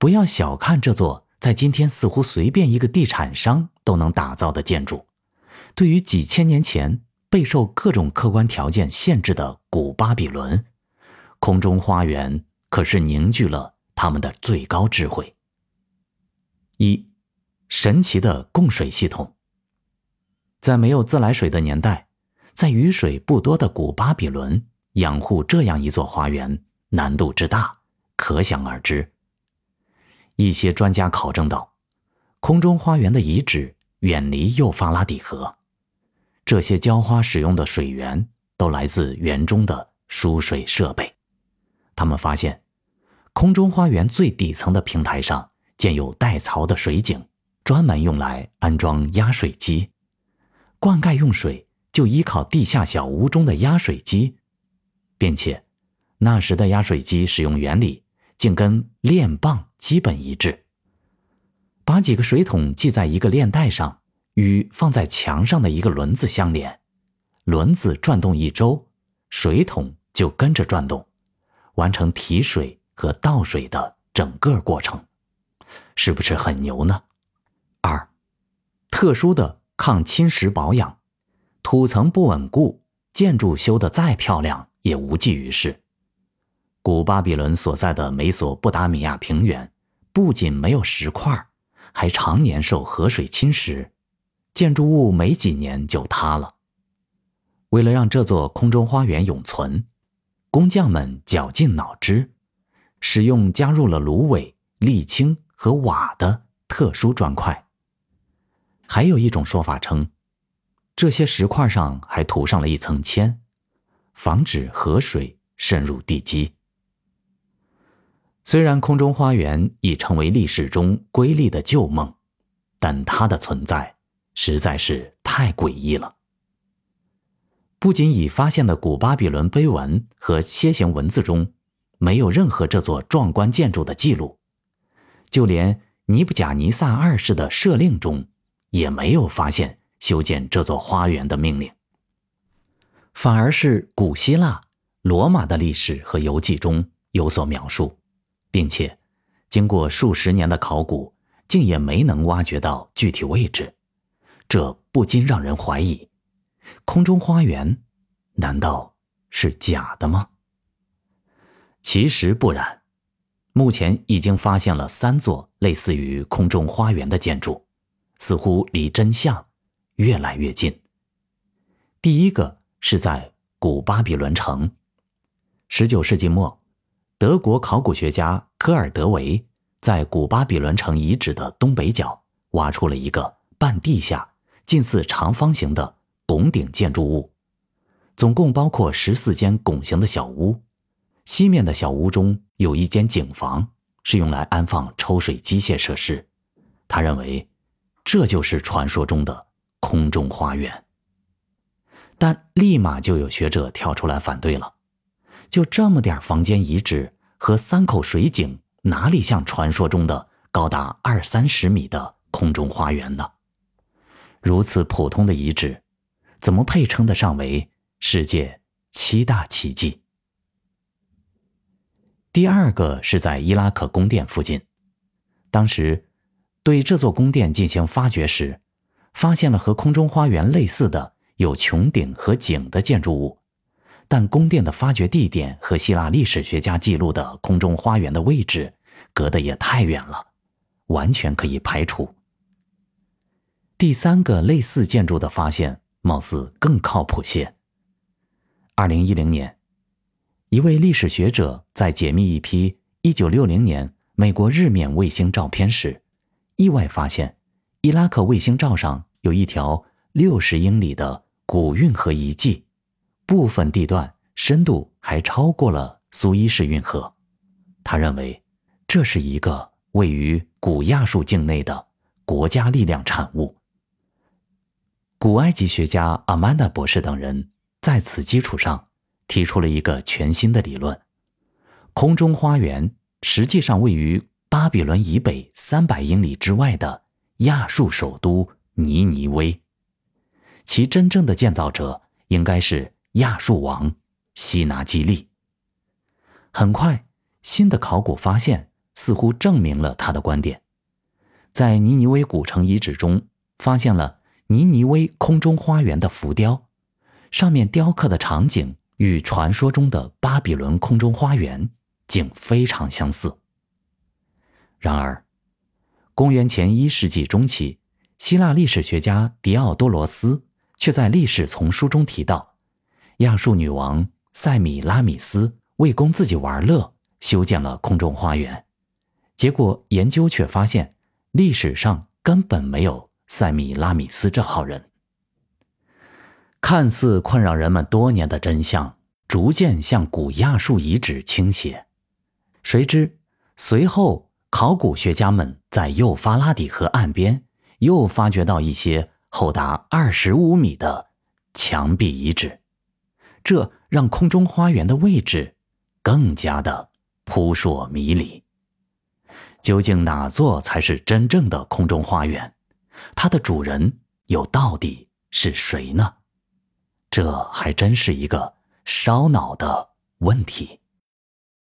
不要小看这座在今天似乎随便一个地产商都能打造的建筑，对于几千年前备受各种客观条件限制的古巴比伦，空中花园可是凝聚了他们的最高智慧。一，神奇的供水系统。在没有自来水的年代，在雨水不多的古巴比伦，养护这样一座花园难度之大，可想而知。一些专家考证到，空中花园的遗址远离幼发拉底河，这些浇花使用的水源都来自园中的输水设备。他们发现，空中花园最底层的平台上建有带槽的水井，专门用来安装压水机。灌溉用水就依靠地下小屋中的压水机，并且那时的压水机使用原理竟跟链棒基本一致。把几个水桶系在一个链带上，与放在墙上的一个轮子相连，轮子转动一周，水桶就跟着转动，完成提水和倒水的整个过程，是不是很牛呢？二，特殊的。抗侵蚀保养，土层不稳固，建筑修得再漂亮也无济于事。古巴比伦所在的美索不达米亚平原，不仅没有石块，还常年受河水侵蚀，建筑物没几年就塌了。为了让这座空中花园永存，工匠们绞尽脑汁，使用加入了芦苇、沥青和瓦的特殊砖块。还有一种说法称，这些石块上还涂上了一层铅，防止河水渗入地基。虽然空中花园已成为历史中瑰丽的旧梦，但它的存在实在是太诡异了。不仅已发现的古巴比伦碑文和楔形文字中没有任何这座壮观建筑的记录，就连尼布贾尼撒二世的设令中。也没有发现修建这座花园的命令，反而是古希腊、罗马的历史和游记中有所描述，并且经过数十年的考古，竟也没能挖掘到具体位置，这不禁让人怀疑：空中花园难道是假的吗？其实不然，目前已经发现了三座类似于空中花园的建筑。似乎离真相越来越近。第一个是在古巴比伦城，十九世纪末，德国考古学家科尔德维在古巴比伦城遗址的东北角挖出了一个半地下、近似长方形的拱顶建筑物，总共包括十四间拱形的小屋。西面的小屋中有一间井房，是用来安放抽水机械设施。他认为。这就是传说中的空中花园，但立马就有学者跳出来反对了。就这么点房间遗址和三口水井，哪里像传说中的高达二三十米的空中花园呢？如此普通的遗址，怎么配称得上为世界七大奇迹？第二个是在伊拉克宫殿附近，当时。对这座宫殿进行发掘时，发现了和空中花园类似的有穹顶和井的建筑物，但宫殿的发掘地点和希腊历史学家记录的空中花园的位置隔得也太远了，完全可以排除。第三个类似建筑的发现貌似更靠谱些。二零一零年，一位历史学者在解密一批一九六零年美国日冕卫星照片时。意外发现，伊拉克卫星照上有一条六十英里的古运河遗迹，部分地段深度还超过了苏伊士运河。他认为，这是一个位于古亚述境内的国家力量产物。古埃及学家阿曼达博士等人在此基础上提出了一个全新的理论：空中花园实际上位于。巴比伦以北三百英里之外的亚述首都尼尼微，其真正的建造者应该是亚述王西拿基利。很快，新的考古发现似乎证明了他的观点。在尼尼微古城遗址中，发现了尼尼微空中花园的浮雕，上面雕刻的场景与传说中的巴比伦空中花园竟非常相似。然而，公元前一世纪中期，希腊历史学家狄奥多罗斯却在历史丛书中提到，亚述女王塞米拉米斯为供自己玩乐，修建了空中花园。结果研究却发现。历史上根本没有塞米拉米斯这号人。看似困扰人们多年的真相，逐渐向古亚述遗址倾斜。谁知，随后考古学家们在幼发拉底河岸边又发掘到一些厚达二十五米的墙壁遗址，这让空中花园的位置更加的扑朔迷离。究竟哪座才是真正的空中花园？它的主人又到底是谁呢？这还真是一个烧脑的问题。